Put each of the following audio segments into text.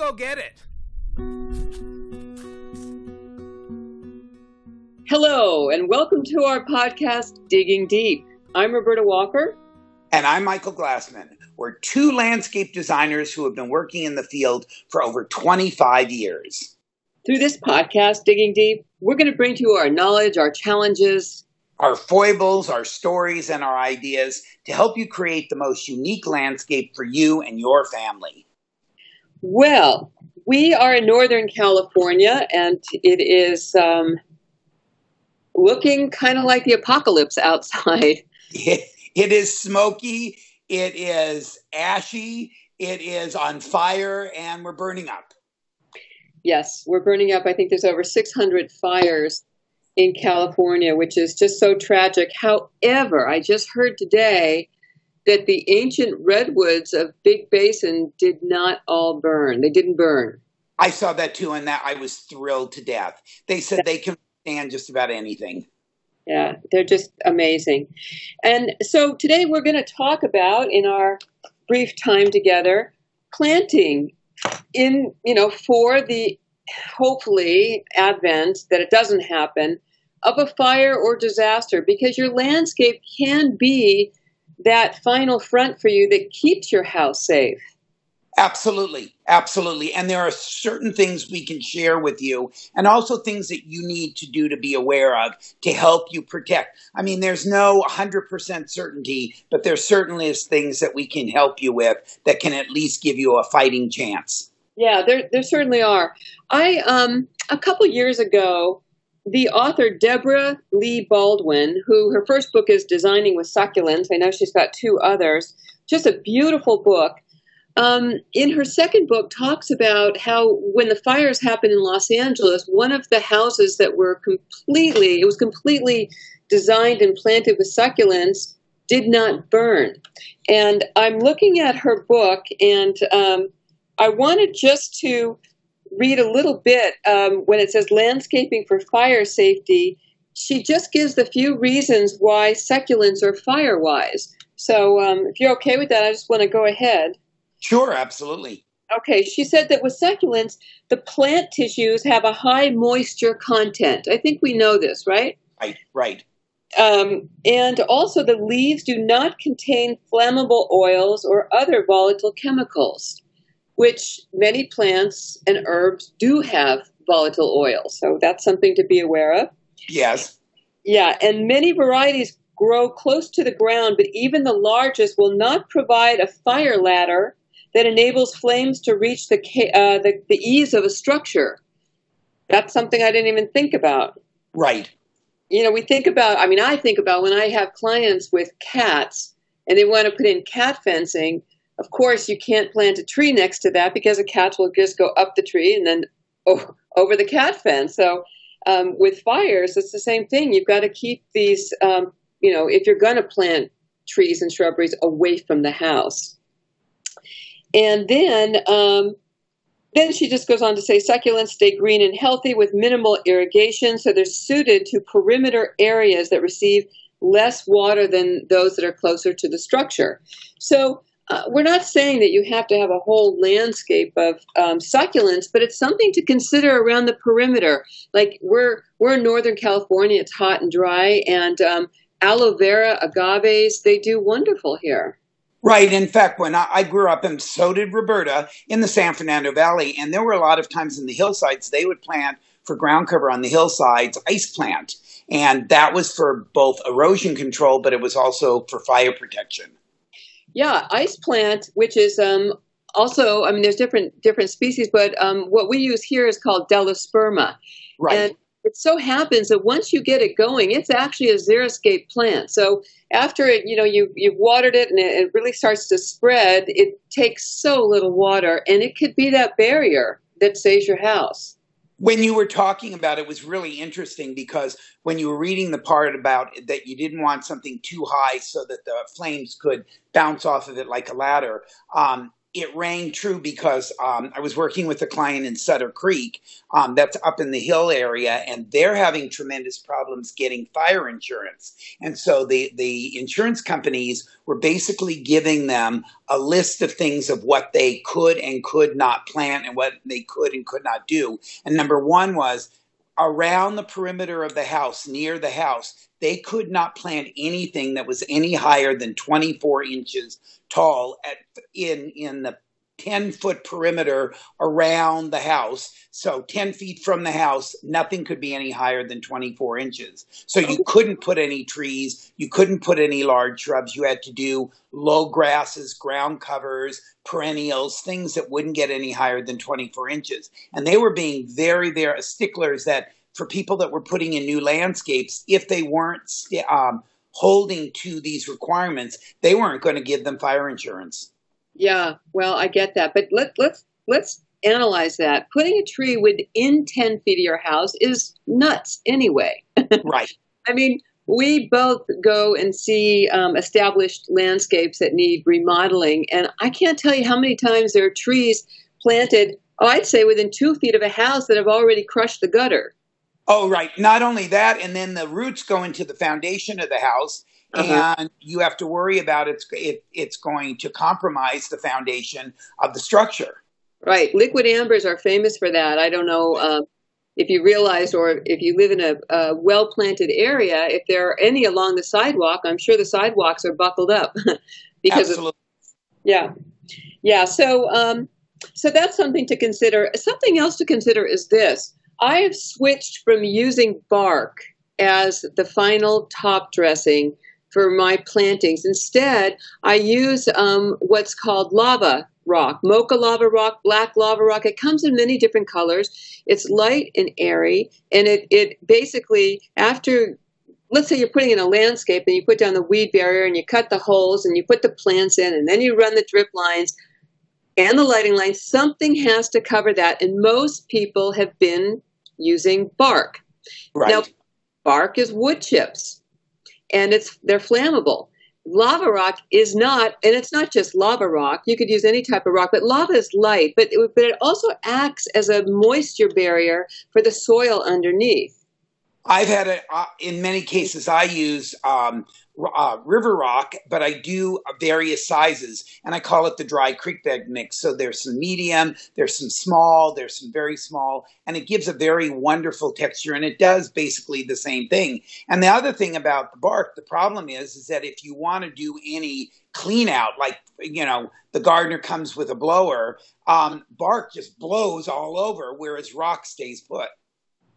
go get it. Hello, and welcome to our podcast, Digging Deep. I'm Roberta Walker. And I'm Michael Glassman. We're two landscape designers who have been working in the field for over 25 years. Through this podcast, Digging Deep, we're going to bring to you our knowledge, our challenges, our foibles, our stories, and our ideas to help you create the most unique landscape for you and your family. Well, we are in Northern California, and it is um, looking kind of like the apocalypse outside. It, it is smoky, it is ashy, it is on fire, and we're burning up. Yes, we're burning up. I think there's over 600 fires in California, which is just so tragic. However, I just heard today that the ancient redwoods of Big Basin did not all burn. They didn't burn. I saw that too, and that I was thrilled to death. They said they can stand just about anything. Yeah, they're just amazing. And so today we're going to talk about in our brief time together planting in, you know, for the hopefully advent that it doesn't happen of a fire or disaster because your landscape can be that final front for you that keeps your house safe. Absolutely. Absolutely. And there are certain things we can share with you and also things that you need to do to be aware of to help you protect. I mean, there's no 100% certainty, but there certainly is things that we can help you with that can at least give you a fighting chance. Yeah, there, there certainly are. I, um, a couple years ago, the author Debra Lee Baldwin, who her first book is Designing with Succulents, I know she's got two others, just a beautiful book. Um, in her second book, talks about how when the fires happened in Los Angeles, one of the houses that were completely, it was completely designed and planted with succulents, did not burn. And I'm looking at her book, and um, I wanted just to read a little bit um, when it says landscaping for fire safety. She just gives the few reasons why succulents are fire wise. So, um, if you're okay with that, I just want to go ahead. Sure, absolutely. Okay, she said that with succulents, the plant tissues have a high moisture content. I think we know this, right? Right, right. Um, and also, the leaves do not contain flammable oils or other volatile chemicals, which many plants and herbs do have volatile oils. So that's something to be aware of. Yes. Yeah, and many varieties grow close to the ground, but even the largest will not provide a fire ladder that enables flames to reach the, uh, the, the eaves of a structure. That's something I didn't even think about. Right. You know, we think about, I mean, I think about when I have clients with cats and they want to put in cat fencing. Of course, you can't plant a tree next to that because a cat will just go up the tree and then over the cat fence. So, um, with fires, it's the same thing. You've got to keep these, um, you know, if you're going to plant trees and shrubberies away from the house. And then, um, then she just goes on to say succulents stay green and healthy with minimal irrigation, so they're suited to perimeter areas that receive less water than those that are closer to the structure. So uh, we're not saying that you have to have a whole landscape of um, succulents, but it's something to consider around the perimeter. Like we're we're in Northern California; it's hot and dry, and um, aloe vera, agaves, they do wonderful here. Right. In fact, when I, grew up, and so did Roberta, in the San Fernando Valley, and there were a lot of times in the hillsides, they would plant for ground cover on the hillsides ice plant. And that was for both erosion control, but it was also for fire protection. Yeah, ice plant, which is um, also, I mean, there's different different species, but um, what we use here is called Delosperma. Right. And it so happens that once you get it going, it's actually a xeriscape plant. So after it, you know, you you've watered it and it, it really starts to spread. It takes so little water, and it could be that barrier that saves your house. When you were talking about it, was really interesting because when you were reading the part about that you didn't want something too high so that the flames could bounce off of it like a ladder. Um, it rang true because um, I was working with a client in Sutter Creek um, that's up in the hill area, and they're having tremendous problems getting fire insurance. And so the, the insurance companies were basically giving them a list of things of what they could and could not plant and what they could and could not do. And number one was around the perimeter of the house, near the house, they could not plant anything that was any higher than 24 inches tall at, in, in the 10 foot perimeter around the house. So 10 feet from the house, nothing could be any higher than 24 inches. So you couldn't put any trees. You couldn't put any large shrubs. You had to do low grasses, ground covers, perennials, things that wouldn't get any higher than 24 inches. And they were being very, very sticklers that for people that were putting in new landscapes, if they weren't um, holding to these requirements, they weren't going to give them fire insurance. Yeah, well, I get that, but let, let's let's analyze that. Putting a tree within ten feet of your house is nuts, anyway. right. I mean, we both go and see um, established landscapes that need remodeling, and I can't tell you how many times there are trees planted. Oh, I'd say within two feet of a house that have already crushed the gutter. Oh, right. Not only that, and then the roots go into the foundation of the house, uh-huh. and you have to worry about it's it, it's going to compromise the foundation of the structure. Right. Liquid ambers are famous for that. I don't know uh, if you realize, or if you live in a, a well planted area, if there are any along the sidewalk, I'm sure the sidewalks are buckled up because Absolutely. of yeah, yeah. So um, so that's something to consider. Something else to consider is this I have switched from using bark as the final top dressing for my plantings. Instead, I use um, what's called lava rock, mocha lava rock, black lava rock. It comes in many different colors. It's light and airy, and it, it basically, after let's say you're putting in a landscape and you put down the weed barrier and you cut the holes and you put the plants in and then you run the drip lines and the lighting lines, something has to cover that. And most people have been using bark. Right. Now, bark is wood chips, and it's they're flammable. Lava rock is not, and it's not just lava rock. You could use any type of rock, but lava is light, but it, but it also acts as a moisture barrier for the soil underneath. I've had it uh, in many cases. I use um, uh, river rock, but I do various sizes, and I call it the dry creek bed mix. So there's some medium, there's some small, there's some very small, and it gives a very wonderful texture, and it does basically the same thing. And the other thing about the bark, the problem is, is that if you want to do any clean out, like you know, the gardener comes with a blower, um, bark just blows all over, whereas rock stays put.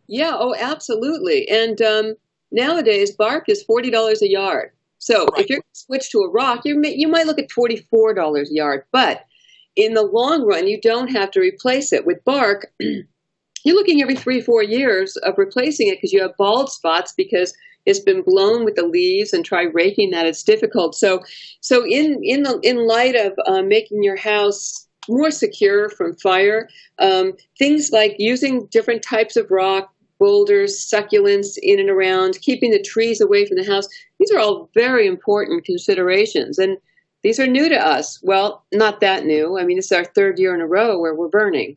Yeah, oh, absolutely. And um, nowadays, bark is forty dollars a yard. So right. if you're switch to a rock, you may, you might look at forty four dollars a yard. But in the long run, you don't have to replace it with bark. you're looking every three four years of replacing it because you have bald spots because it's been blown with the leaves and try raking that it's difficult so so in in the in light of uh, making your house more secure from fire um, things like using different types of rock boulders, succulents in and around, keeping the trees away from the house. These are all very important considerations. And these are new to us. Well, not that new. I mean, it's our third year in a row where we're burning.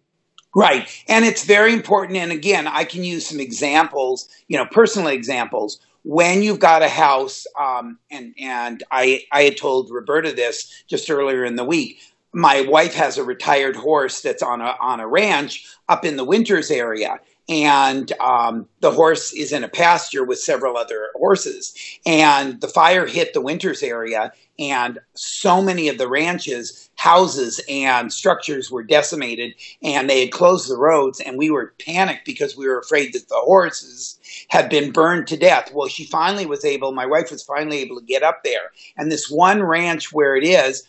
Right. And it's very important. And again, I can use some examples, you know, personal examples. When you've got a house, um, and and I I had told Roberta this just earlier in the week. My wife has a retired horse that's on a on a ranch up in the Winters area, and um, the horse is in a pasture with several other horses. And the fire hit the Winters area, and so many of the ranches, houses, and structures were decimated, and they had closed the roads. And we were panicked because we were afraid that the horses had been burned to death. Well, she finally was able, my wife was finally able to get up there. And this one ranch where it is,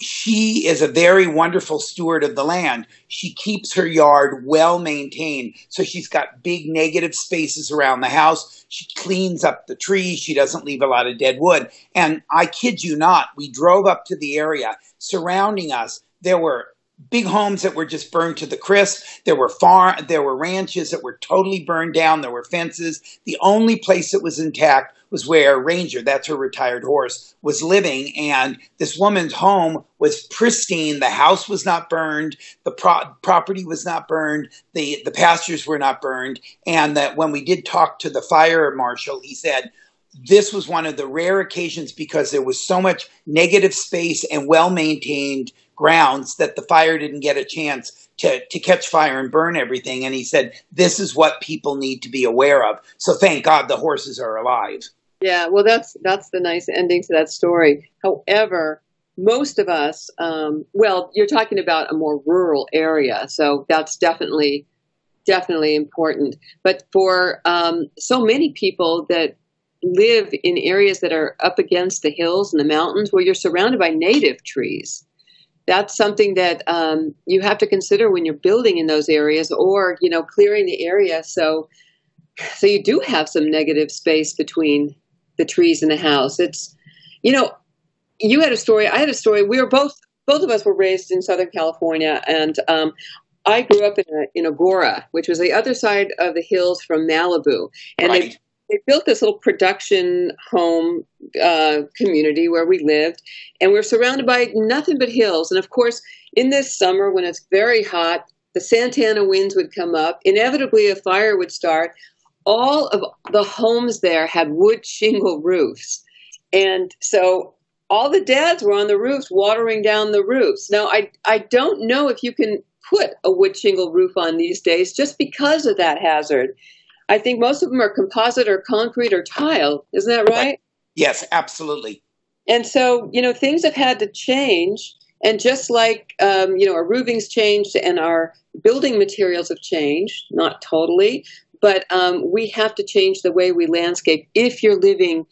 she is a very wonderful steward of the land. She keeps her yard well maintained. So she's got big negative spaces around the house. She cleans up the trees. She doesn't leave a lot of dead wood. And I kid you not, we drove up to the area surrounding us. There were big homes that were just burned to the crisp. There were farm, there were ranches that were totally burned down. There were fences. The only place that was intact was where Ranger, that's her retired horse, was living. And this woman's home was pristine. The house was not burned. The pro- property was not burned. The, the pastures were not burned. And that when we did talk to the fire marshal, he said, this was one of the rare occasions because there was so much negative space and well maintained grounds that the fire didn't get a chance to, to catch fire and burn everything. And he said, This is what people need to be aware of. So thank God the horses are alive. Yeah, well, that's that's the nice ending to that story. However, most of us, um, well, you're talking about a more rural area, so that's definitely definitely important. But for um, so many people that live in areas that are up against the hills and the mountains, where you're surrounded by native trees, that's something that um, you have to consider when you're building in those areas or you know clearing the area. So so you do have some negative space between the trees and the house. It's you know you had a story i had a story. We were both both of us were raised in southern california and um, i grew up in a, in Agoura which was the other side of the hills from malibu. And right. they they built this little production home uh, community where we lived, and we are surrounded by nothing but hills. And of course, in this summer when it's very hot, the Santana winds would come up. Inevitably, a fire would start. All of the homes there had wood shingle roofs, and so all the dads were on the roofs watering down the roofs. Now, I I don't know if you can put a wood shingle roof on these days just because of that hazard. I think most of them are composite or concrete or tile. Isn't that right? Yes, absolutely. And so, you know, things have had to change. And just like, um, you know, our roofing's changed and our building materials have changed, not totally, but um, we have to change the way we landscape if you're living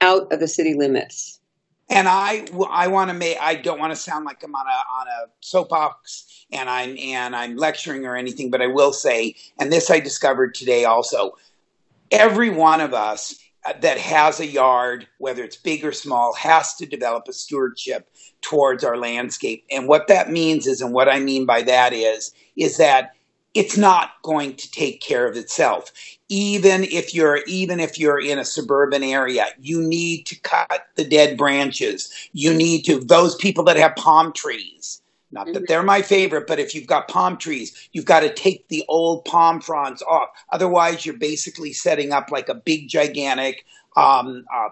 out of the city limits. And I, I want to make. I don't want to sound like I'm on a on a soapbox and I'm and I'm lecturing or anything, but I will say, and this I discovered today also. Every one of us uh, that has a yard, whether it's big or small, has to develop a stewardship towards our landscape. And what that means is, and what I mean by that is, is that it's not going to take care of itself even if you're even if you're in a suburban area you need to cut the dead branches you need to those people that have palm trees not that mm-hmm. they're my favorite but if you've got palm trees you've got to take the old palm fronds off otherwise you're basically setting up like a big gigantic um, uh,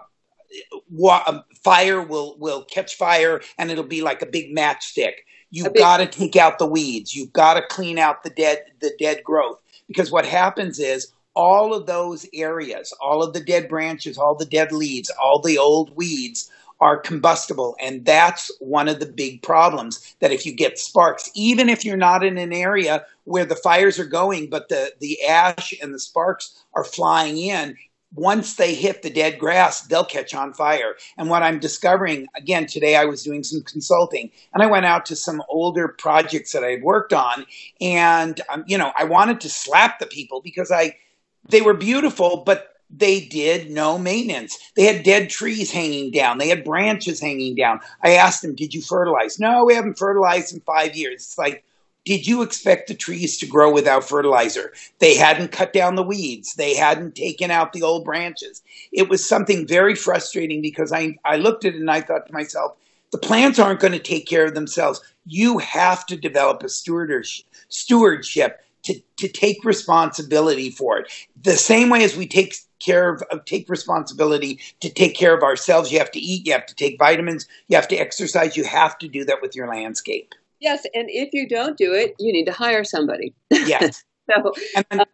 um, fire will will catch fire and it'll be like a big matchstick You've got to take out the weeds. You've got to clean out the dead the dead growth because what happens is all of those areas, all of the dead branches, all the dead leaves, all the old weeds are combustible and that's one of the big problems that if you get sparks even if you're not in an area where the fires are going but the the ash and the sparks are flying in once they hit the dead grass, they'll catch on fire. And what I'm discovering, again, today I was doing some consulting and I went out to some older projects that I had worked on. And, um, you know, I wanted to slap the people because I, they were beautiful, but they did no maintenance. They had dead trees hanging down. They had branches hanging down. I asked them, did you fertilize? No, we haven't fertilized in five years. It's like, did you expect the trees to grow without fertilizer? They hadn't cut down the weeds. They hadn't taken out the old branches. It was something very frustrating because I, I looked at it and I thought to myself, the plants aren't going to take care of themselves. You have to develop a stewardship to, to take responsibility for it. The same way as we take care of, take responsibility to take care of ourselves. You have to eat, you have to take vitamins, you have to exercise. You have to do that with your landscape. Yes, and if you don't do it, you need to hire somebody. Yes. so, and, uh,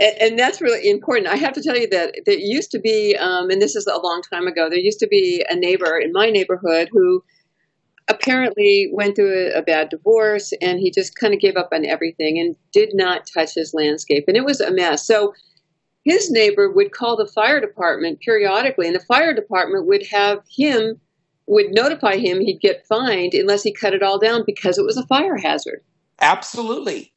and, and, that's really important. I have to tell you that there used to be, um, and this is a long time ago, there used to be a neighbor in my neighborhood who apparently went through a, a bad divorce and he just kind of gave up on everything and did not touch his landscape. And it was a mess. So his neighbor would call the fire department periodically, and the fire department would have him would notify him he'd get fined unless he cut it all down because it was a fire hazard. Absolutely.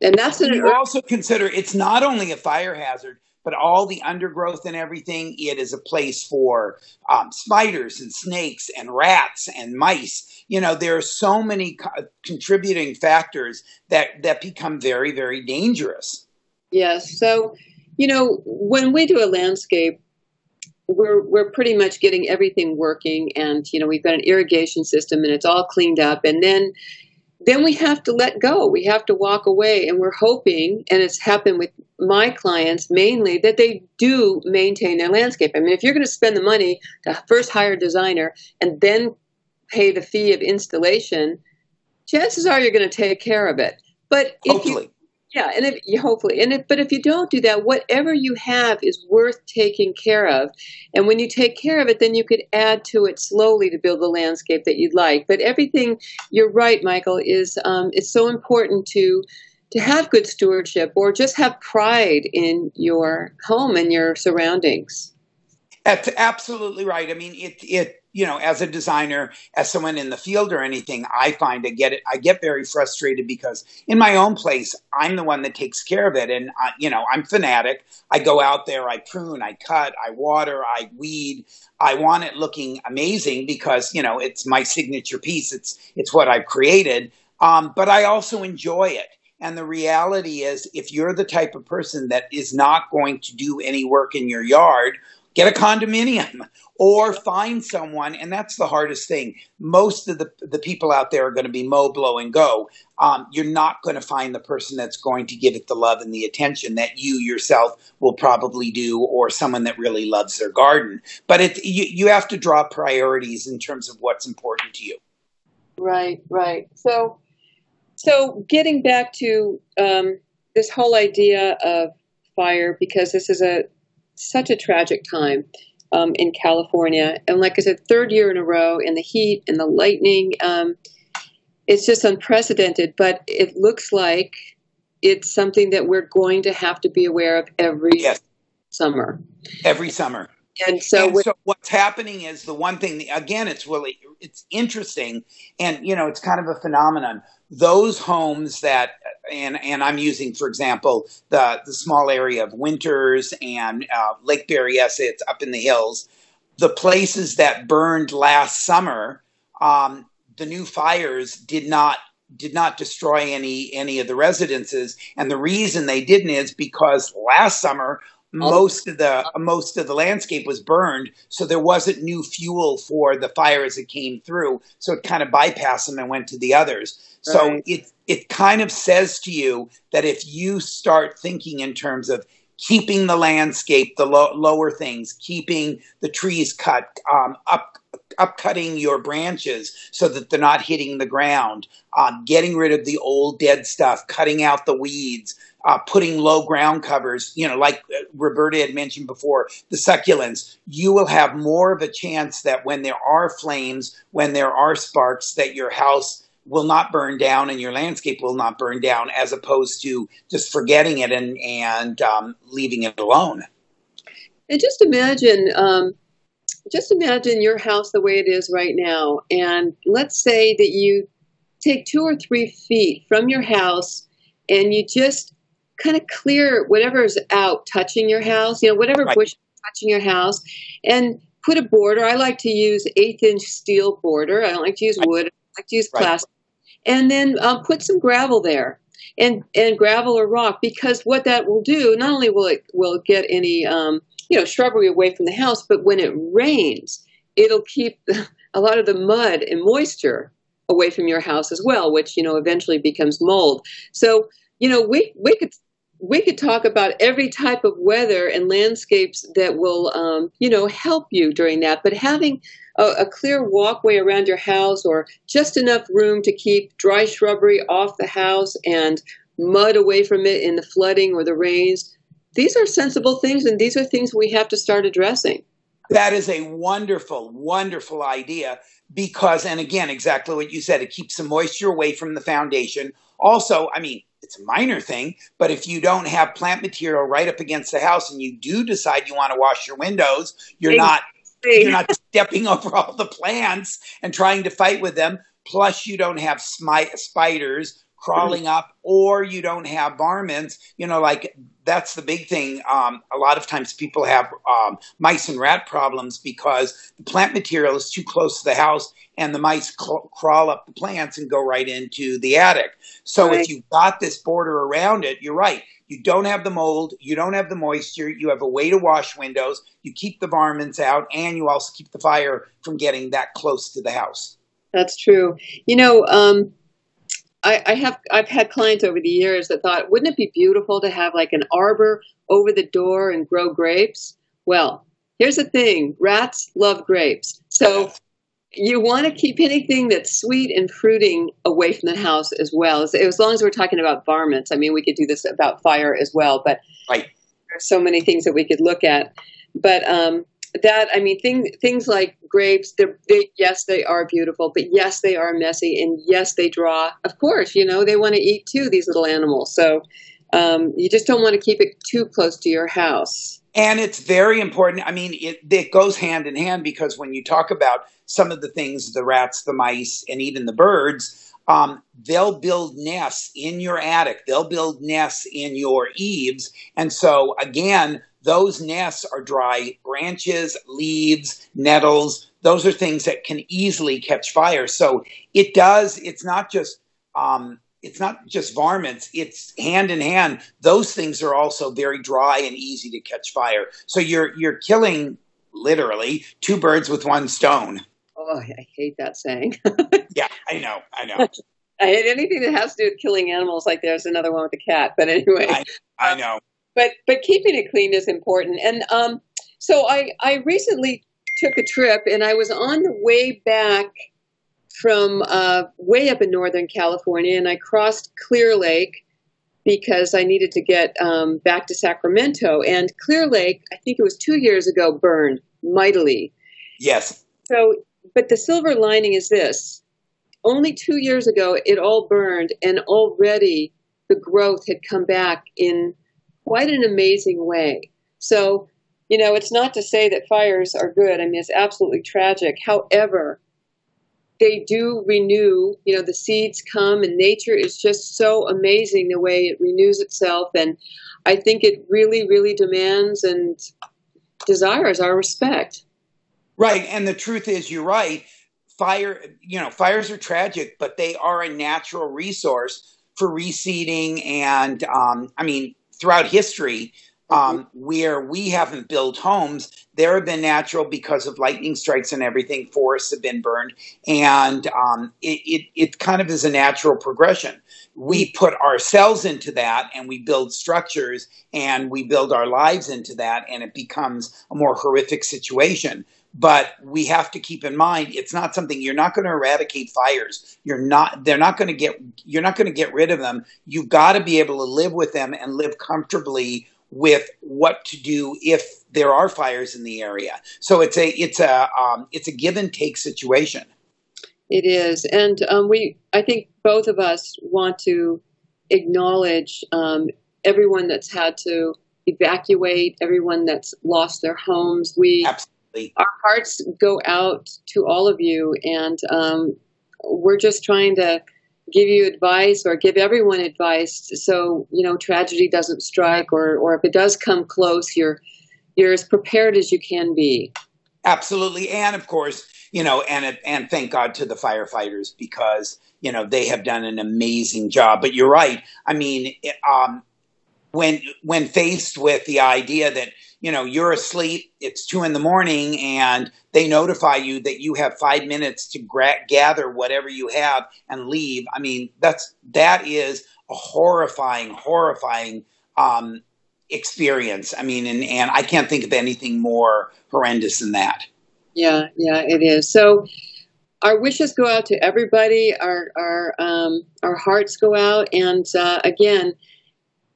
And that's an. You also consider it's not only a fire hazard, but all the undergrowth and everything, it is a place for um, spiders and snakes and rats and mice. You know, there are so many co- contributing factors that, that become very, very dangerous. Yes. So, you know, when we do a landscape, we're we're pretty much getting everything working and you know we've got an irrigation system and it's all cleaned up and then then we have to let go. We have to walk away. And we're hoping and it's happened with my clients mainly that they do maintain their landscape. I mean if you're going to spend the money to first hire a designer and then pay the fee of installation chances are you're going to take care of it. But if Hopefully. you yeah, and if hopefully, and if, but if you don't do that, whatever you have is worth taking care of. And when you take care of it, then you could add to it slowly to build the landscape that you'd like. But everything, you're right, Michael, is um, it's so important to to have good stewardship or just have pride in your home and your surroundings. That's absolutely right. I mean, it it you know, as a designer, as someone in the field or anything, I find I get it. I get very frustrated because in my own place, I'm the one that takes care of it, and I, you know, I'm fanatic. I go out there, I prune, I cut, I water, I weed. I want it looking amazing because you know it's my signature piece. It's it's what I've created. Um, but I also enjoy it. And the reality is, if you're the type of person that is not going to do any work in your yard, get a condominium or find someone and that's the hardest thing. Most of the, the people out there are going to be mow blow and go. Um, you're not going to find the person that's going to give it the love and the attention that you yourself will probably do or someone that really loves their garden. But it you, you have to draw priorities in terms of what's important to you. Right right. So so getting back to um, this whole idea of fire because this is a such a tragic time um, in California. And like I said, third year in a row, and the heat and the lightning, um, it's just unprecedented. But it looks like it's something that we're going to have to be aware of every yes. summer. Every summer. And so, and so what's happening is the one thing again it's really it's interesting and you know it's kind of a phenomenon. Those homes that and and I'm using for example the the small area of Winters and uh, Lake Berryessa it's up in the hills. The places that burned last summer um, the new fires did not did not destroy any any of the residences. And the reason they didn't is because last summer most of the most of the landscape was burned, so there wasn't new fuel for the fire as it came through. So it kind of bypassed them and went to the others. So it it kind of says to you that if you start thinking in terms of keeping the landscape, the lo- lower things, keeping the trees cut, um, up upcutting your branches so that they're not hitting the ground, um, getting rid of the old dead stuff, cutting out the weeds, uh, putting low ground covers, you know, like uh, Roberta had mentioned before, the succulents, you will have more of a chance that when there are flames, when there are sparks, that your house will not burn down and your landscape will not burn down, as opposed to just forgetting it and and um, leaving it alone. And just imagine, um, just imagine your house the way it is right now, and let's say that you take two or three feet from your house and you just kind of clear whatever's out touching your house, you know, whatever right. bush touching your house, and put a border. I like to use eighth inch steel border. I don't like to use wood. I like to use plastic. Right. And then um, put some gravel there, and and gravel or rock, because what that will do, not only will it will get any um, you know shrubbery away from the house, but when it rains, it'll keep a lot of the mud and moisture away from your house as well, which you know eventually becomes mold. So you know we we could we could talk about every type of weather and landscapes that will, um, you know, help you during that. But having a, a, clear walkway around your house or just enough room to keep dry shrubbery off the house and mud away from it in the flooding or the rains, these are sensible things and these are things we have to start addressing. That is a wonderful, wonderful idea because, and again, exactly what you said, it keeps the moisture away from the foundation. Also, I mean, it's a minor thing, but if you don't have plant material right up against the house and you do decide you want to wash your windows, you're exactly. not you're not stepping over all the plants and trying to fight with them. Plus, you don't have spiders crawling up, or you don't have varmints. You know, like that's the big thing. Um, a lot of times people have um, mice and rat problems because the plant material is too close to the house and the mice cl- crawl up the plants and go right into the attic. So right. if you've got this border around it, you're right. You don't have the mold, you don't have the moisture, you have a way to wash windows, you keep the varmints out, and you also keep the fire from getting that close to the house. That's true. You know, um, I, I have I've had clients over the years that thought, wouldn't it be beautiful to have like an arbor over the door and grow grapes? Well, here's the thing: rats love grapes, so you want to keep anything that's sweet and fruiting away from the house as well. As, as long as we're talking about varmints, I mean, we could do this about fire as well, but right. there's so many things that we could look at. But um, that I mean, thing, things like grapes, they're they, yes, they are beautiful, but yes, they are messy, and yes, they draw. Of course, you know they want to eat too. These little animals, so um, you just don't want to keep it too close to your house. And it's very important. I mean, it, it goes hand in hand because when you talk about some of the things, the rats, the mice, and even the birds, um, they'll build nests in your attic. They'll build nests in your eaves. And so, again, those nests are dry branches, leaves, nettles. Those are things that can easily catch fire. So it does, it's not just, um, it's not just varmints, it's hand in hand. Those things are also very dry and easy to catch fire. So you're, you're killing literally two birds with one stone. Oh, I hate that saying. yeah, I know. I know. I hate anything that has to do with killing animals. Like there's another one with a cat, but anyway, I, I know. But but keeping it clean is important. And um, so I I recently took a trip, and I was on the way back from uh, way up in Northern California, and I crossed Clear Lake because I needed to get um, back to Sacramento. And Clear Lake, I think it was two years ago, burned mightily. Yes. So, but the silver lining is this only two years ago, it all burned, and already the growth had come back in quite an amazing way. So, you know, it's not to say that fires are good. I mean, it's absolutely tragic. However, they do renew, you know, the seeds come and nature is just so amazing the way it renews itself. And I think it really, really demands and desires our respect. Right. And the truth is, you're right. Fire, you know, fires are tragic, but they are a natural resource for reseeding. And, um, I mean, throughout history, um, where we haven't built homes, there have been natural because of lightning strikes and everything. Forests have been burned, and um, it, it, it kind of is a natural progression. We put ourselves into that, and we build structures, and we build our lives into that, and it becomes a more horrific situation. But we have to keep in mind it's not something you're not going to eradicate fires. You're not. They're not going to get. You're not going to get rid of them. You've got to be able to live with them and live comfortably with what to do if there are fires in the area. So it's a it's a um, it's a give and take situation. It is, and um, we I think both of us want to acknowledge um, everyone that's had to evacuate, everyone that's lost their homes. We absolutely. Our hearts go out to all of you, and um, we're just trying to give you advice or give everyone advice so you know tragedy doesn't strike or or if it does come close you're you're as prepared as you can be. Absolutely. And of course you know and and thank god to the firefighters because you know they have done an amazing job. But you're right. I mean um, when when faced with the idea that you know you're asleep it's two in the morning and they notify you that you have five minutes to gra- gather whatever you have and leave. I mean that's that is a horrifying horrifying um, experience. I mean and, and i can't think of anything more horrendous than that. Yeah yeah it is. So our wishes go out to everybody. Our our um, our hearts go out. And uh, again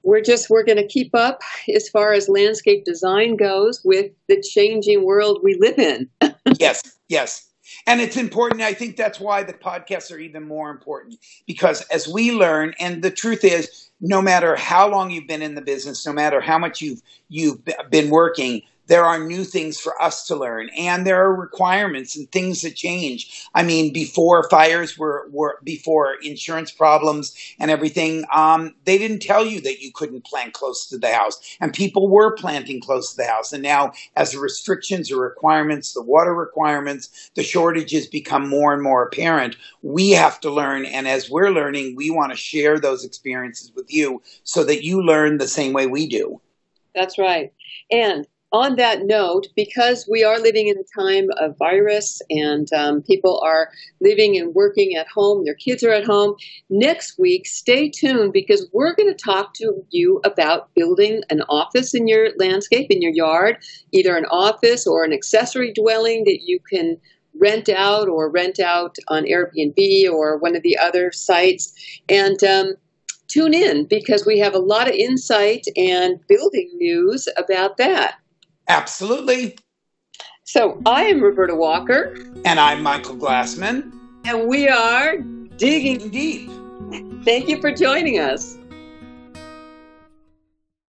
we're just we're going to keep up as far as landscape design goes with the changing world we live in. yes, yes. And it's important. I think that's why the podcasts are even more important because as we learn, and the truth is, no matter how long you've been in the business, no matter how much you've you've been working, there are new things for us to learn and there are requirements and things that change. I mean, before fires were, were before insurance problems and everything, um, they didn't tell you that you couldn't plant close to the house and people were planting close to the house. And now as the restrictions or requirements, the water requirements, the shortages become more and more apparent, we have to learn. And as we're learning, we want to share those experiences with you so that you learn the same way we do. That's right. And on that note, because we are living in a time of virus and um, people are living and working at home, their kids are at home, next week, stay tuned because we're going to talk to you about building an office in your landscape, in your yard, either an office or an accessory dwelling that you can rent out or rent out on Airbnb or one of the other sites. And um, tune in because we have a lot of insight and building news about that. Absolutely. So I am Roberta Walker. And I'm Michael Glassman. And we are digging deep. Thank you for joining us.